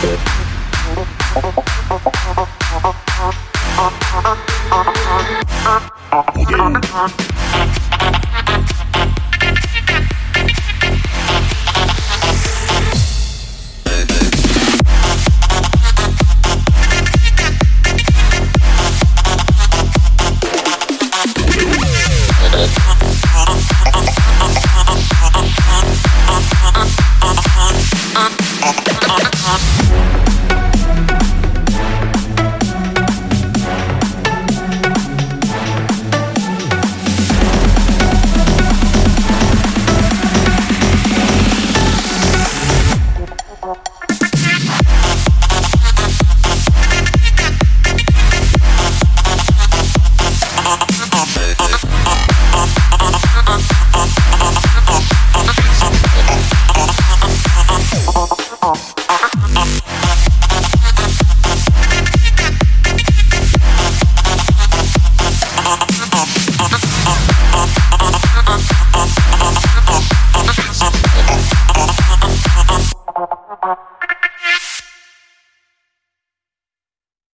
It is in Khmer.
Budem. off. up.